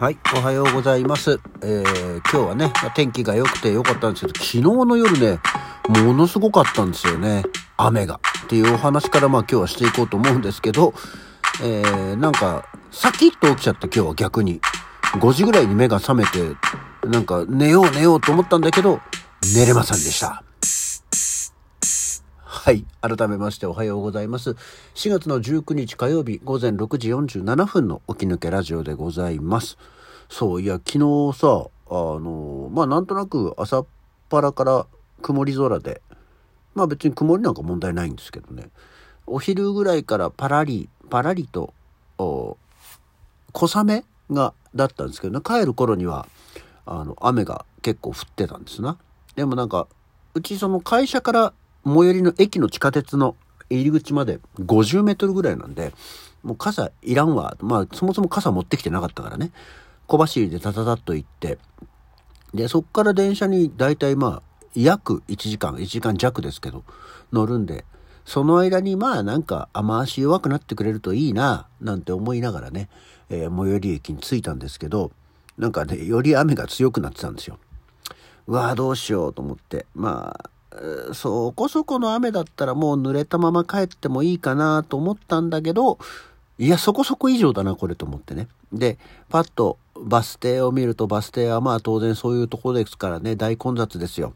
はい、おはようございます。えー、今日はね、天気が良くて良かったんですけど、昨日の夜ね、ものすごかったんですよね。雨が。っていうお話からまあ今日はしていこうと思うんですけど、えー、なんか、サキッと起きちゃって今日は逆に。5時ぐらいに目が覚めて、なんか寝よう寝ようと思ったんだけど、寝れませんでした。はい。改めましておはようございます。4月の19日火曜日午前6時47分の起き抜けラジオでございます。そう、いや、昨日さ、あの、まあ、なんとなく朝っぱらから曇り空で、まあ別に曇りなんか問題ないんですけどね、お昼ぐらいからパラリ、パラリと、お小雨が、だったんですけどね、帰る頃には、あの、雨が結構降ってたんですな。でもなんか、うちその会社から最寄りの駅の地下鉄の入り口まで50メートルぐらいなんで、もう傘いらんわ。まあ、そもそも傘持ってきてなかったからね。小走りでタタタッと行って、で、そっから電車に大体まあ、約1時間、1時間弱ですけど、乗るんで、その間にまあなんか雨足弱くなってくれるといいな、なんて思いながらね、えー最寄り駅に着いたんですけど、なんかね、より雨が強くなってたんですよ。うわーどうしようと思って。まあ、そこそこの雨だったらもう濡れたまま帰ってもいいかなと思ったんだけど、いや、そこそこ以上だな、これと思ってね。で、パッとバス停を見ると、バス停はまあ当然そういうところですからね、大混雑ですよ。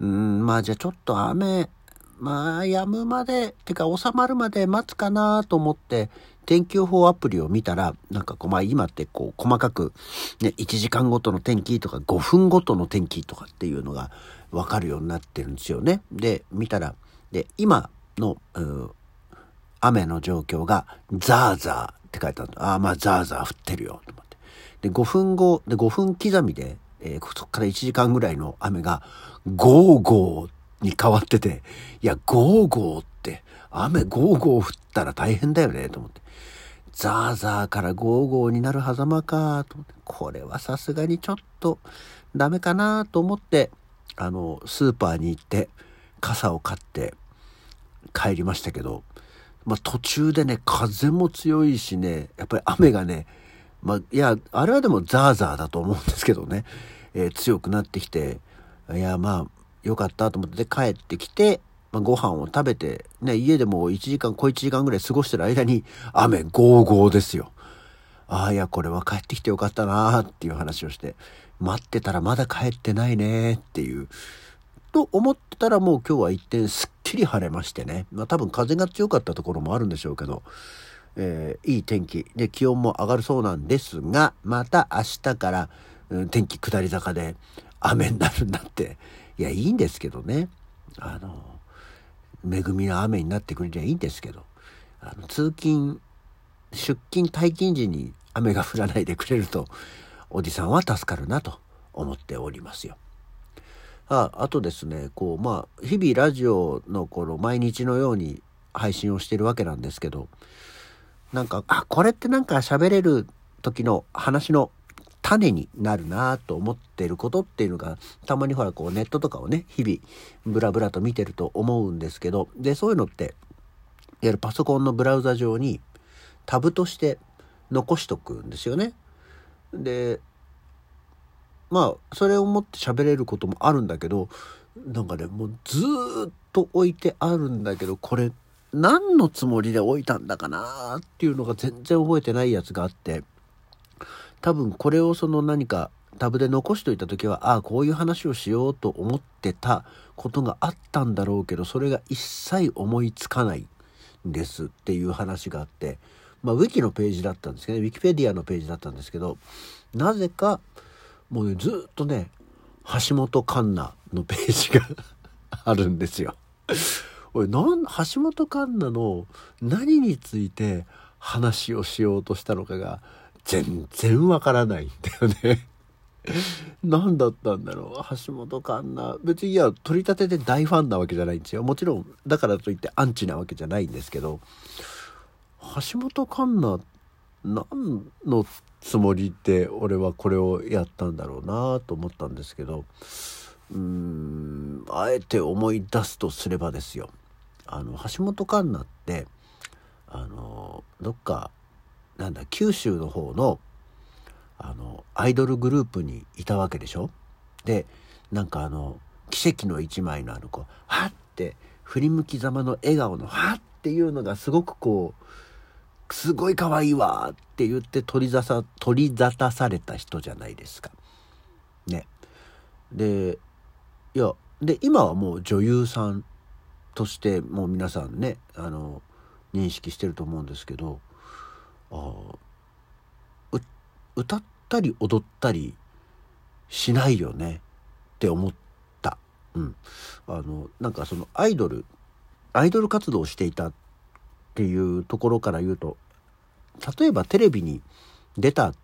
うん、まあじゃあちょっと雨、まあ止むまで、てか収まるまで待つかなと思って、天気予報アプリを見たら、なんかこう、まあ今ってこう細かく、ね、1時間ごとの天気とか5分ごとの天気とかっていうのがわかるようになってるんですよね。で、見たら、で、今の、雨の状況がザーザーって書いてあるああ、まあザーザー降ってるよ、と思って。で、5分後、で、5分刻みで、えーそっから1時間ぐらいの雨が、ゴーゴーに変わってて、いや、ゴーゴーって、雨ゴーゴー降ったら大変だよね、と思って。ザーザーからゴーゴーになる狭間か、と思って。これはさすがにちょっとダメかなと思って、あの、スーパーに行って、傘を買って帰りましたけど、まあ途中でね、風も強いしね、やっぱり雨がね、まあ、いや、あれはでもザーザーだと思うんですけどね、えー強くなってきて、いや、まあ、よかったと思って帰ってきて、まあ、ご飯を食べて、ね、家でも1時間、小1時間ぐらい過ごしてる間に、雨ゴーゴーですよ。ああ、いや、これは帰ってきてよかったなーっていう話をして、待ってたらまだ帰ってないねっていう、と思ってたらもう今日は一転すっきり晴れましてね。まあ多分風が強かったところもあるんでしょうけど、えーいい天気で気温も上がるそうなんですが、また明日から、うん天気下り坂で雨になるんだって。いや、いいんですけどね。あの、恵みの雨になってくれりゃいいんですけど、あの通勤、出勤退勤時に雨が降らないでくれると、おじさんは助かるなと思っておりますよ。ああとですねこうまあ日々ラジオの頃毎日のように配信をしてるわけなんですけどなんかあこれってなんか喋れる時の話の種になるなと思ってることっていうのがたまにほらこうネットとかをね日々ブラブラと見てると思うんですけどでそういうのっていわゆるパソコンのブラウザ上にタブとして残しとくんですよね。でまあそれを持って喋れることもあるんだけどなんかねもうずっと置いてあるんだけどこれ何のつもりで置いたんだかなっていうのが全然覚えてないやつがあって多分これをその何かタブで残しといた時はああこういう話をしようと思ってたことがあったんだろうけどそれが一切思いつかないんですっていう話があってまあウィキのページだったんですけどねウィキペディアのページだったんですけどなぜかもうねずっとね橋本環奈のページが あるんですよ。おいなん橋本環奈の何について話をしようとしたのかが全然わからないんだよね。何だったんだろう橋本環奈別にいや取り立てで大ファンなわけじゃないんですよもちろんだからといってアンチなわけじゃないんですけど橋本環奈何のつもりで俺はこれをやったんだろうなと思ったんですけどうーんあえて思い出すとすればですよ。あの橋本環奈ってあのどっかなんだ九州の方のあのアイドルグループにいたわけでしょ？でなんかあの奇跡の一枚のあのこうはって振り向きざまの笑顔のはっていうのがすごくこうすごい可愛いわって言って取りざさ取り沙汰された人じゃないですか。ね。でいやで今はもう女優さんとしてもう皆さんねあの認識してると思うんですけどあ歌ったり踊ったりしないよねって思った。うん。あの、なんかそのアイドル、アイドル活動をしていたっていうところから言うと、例えばテレビに出た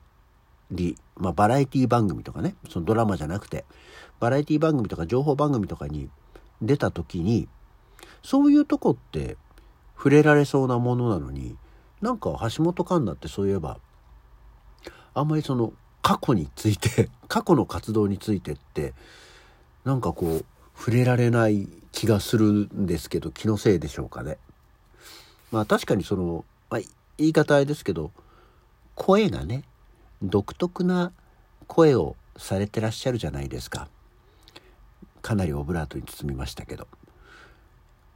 り、まあ、バラエティ番組とかね、そのドラマじゃなくて、バラエティ番組とか情報番組とかに出た時に、そういうとこって触れられそうなものなのに、なんか橋本環奈ってそういえば、あんまりその過去について 過去の活動についてってなんかこう触れられない気がするんですけど気のせいでしょうかね。まあ確かにその、まあ、言い方あれですけど声がね独特な声をされてらっしゃるじゃないですか。かなりオブラートに包みましたけど。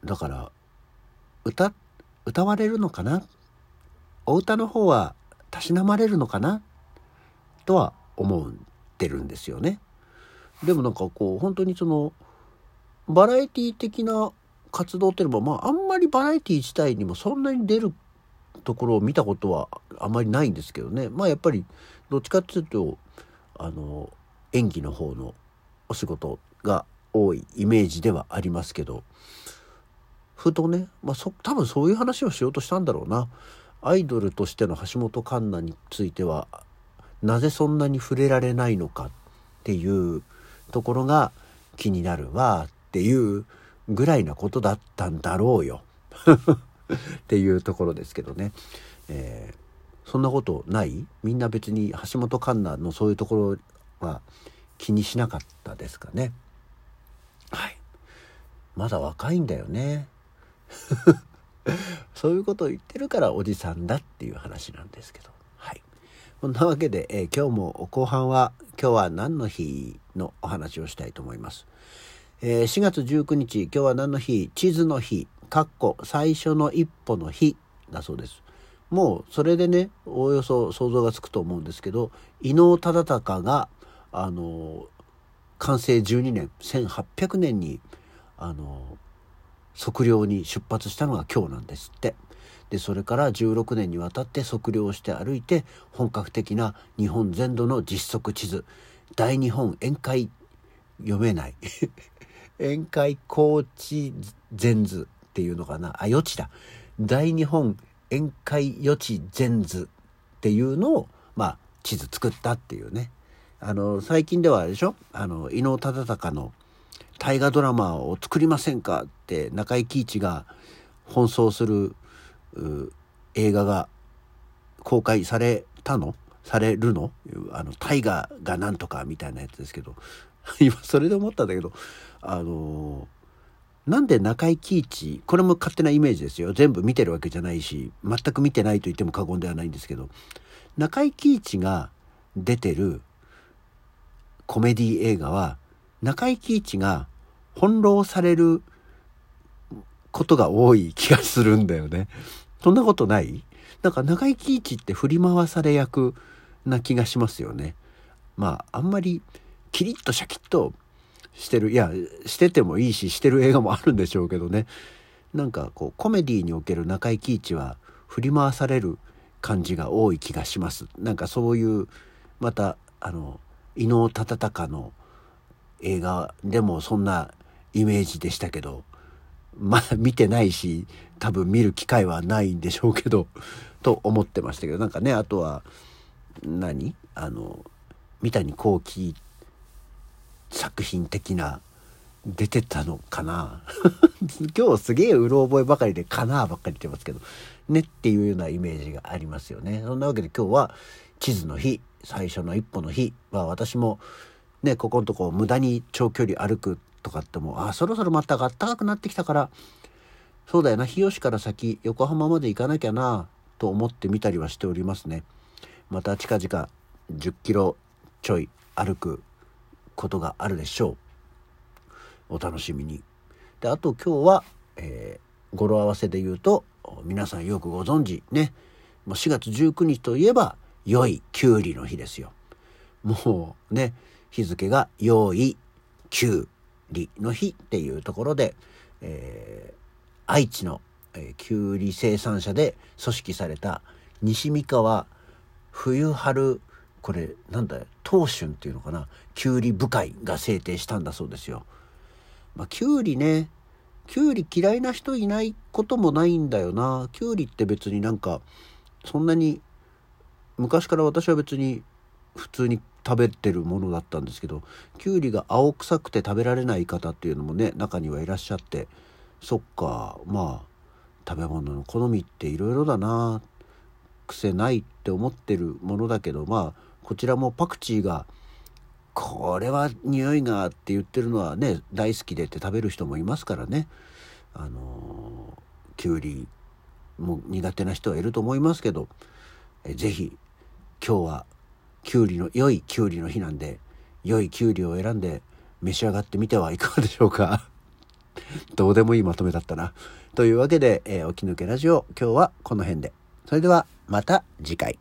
だから歌歌われるのかな？お歌の方はたしなまれるのかな？とは思ってるんですよね。でもなんかこう本当にそのバラエティ的な活動っていうのはまああんまりバラエティ自体にもそんなに出るところを見たことはあまりないんですけどね。まあやっぱりどっちかっていうとあの演技の方のお仕事が多いイメージではありますけど。ふとね、まあ、そ多分そういう話をしようとしたんだろうな。アイドルとしての橋本環奈についてはなぜそんなに触れられないのかっていうところが気になるわっていうぐらいなことだったんだろうよ。っていうところですけどね、えー、そんなことない？みんな別に橋本環奈のそういうところは気にしなかったですかね。はい。まだ若いんだよね。そういうことを言ってるからおじさんだっていう話なんですけど。はい。こんなわけで、えー、今日も後半は今日は何の日のお話をしたいと思います。えー、4月19日今日は何の日？地図の日。かっこ最初の一歩の日。だそうです。もうそれでねおおよそ想像がつくと思うんですけど伊能忠敬があの完成12年1800年にあの測量に出発したのが今日なんですって。でそれから16年にわたって測量して歩いて本格的な日本全土の実測地図。大日本宴会読めない。宴会高知全図っていうのかな？あ余地だ。大日本宴会余地全図っていうのをまあ地図作ったっていうね。あの最近ではあれでしょ？あの伊能忠敬の大河ドラマを作りませんかって中井貴一が奔走する映画が公開されたの？されるの？あの大河がなんとかみたいなやつですけど。今それで思ったんだけどあのなんで中井貴一これも勝手なイメージですよ全部見てるわけじゃないし全く見てないと言っても過言ではないんですけど中井貴一が出てるコメディ映画は中井貴一が翻弄されることが多い気がするんだよね。そんなことない？なんか長生き市って振り回され役な気がしますよね。まああんまりキリッとシャキッとしてる。いやしててもいいししてる映画もあるんでしょうけどね。なんかこうコメディにおける中井貴一は振り回される感じが多い気がします。なんかそういうまたあの伊能忠敬の映画でもそんなイメージでしたけどまだ見てないし多分見る機会はないんでしょうけどと思ってましたけど。なんかねあとは何？あの三谷幸喜作品的な出てたのかな？今日すげえうろ覚えばかりで「かな」ばっかり言ってますけどねっていうようなイメージがありますよね。そんなわけで今日は地図の日最初の一歩の日は私もねここのとこ無駄に長距離歩くとかってもあそろそろまた暖かくなってきたからそうだよな日吉から先横浜まで行かなきゃなと思ってみたりはしておりますねまた近々10キロちょい歩くことがあるでしょう。お楽しみに。であと今日は、えー、語呂合わせで言うと皆さんよくご存知ね。もう4月19日といえば良いきゅうりの日ですよ。もうね日付が良いきゅうりの日っていうところで、えー、愛知の、えー、きゅうり生産者で組織された西三河冬春これなんだ冬春っていうのかな？きゅうり部会が制定したんだそうですよ。まあ、きゅうりね。きゅうり嫌いな人いないこともないんだよな。きゅうりって別になんかそんなに昔から私は別に普通に食べてるものだったんですけどきゅうりが青臭くて食べられない方っていうのもね中にはいらっしゃってそっかまあ食べ物の好みっていろいろだな。癖ないって思ってるものだけどまあこちらもパクチーがこれは匂いがって言ってるのはね大好きでって食べる人もいますからねあのきゅうりも苦手な人はいると思いますけどえぜひ今日はきゅうりの良いきゅうりの日なんで良いきゅうりを選んで召し上がってみてはいかがでしょうか どうでもいいまとめだったな。というわけで、えー、起き抜けラジオ今日はこの辺で。それではまた次回。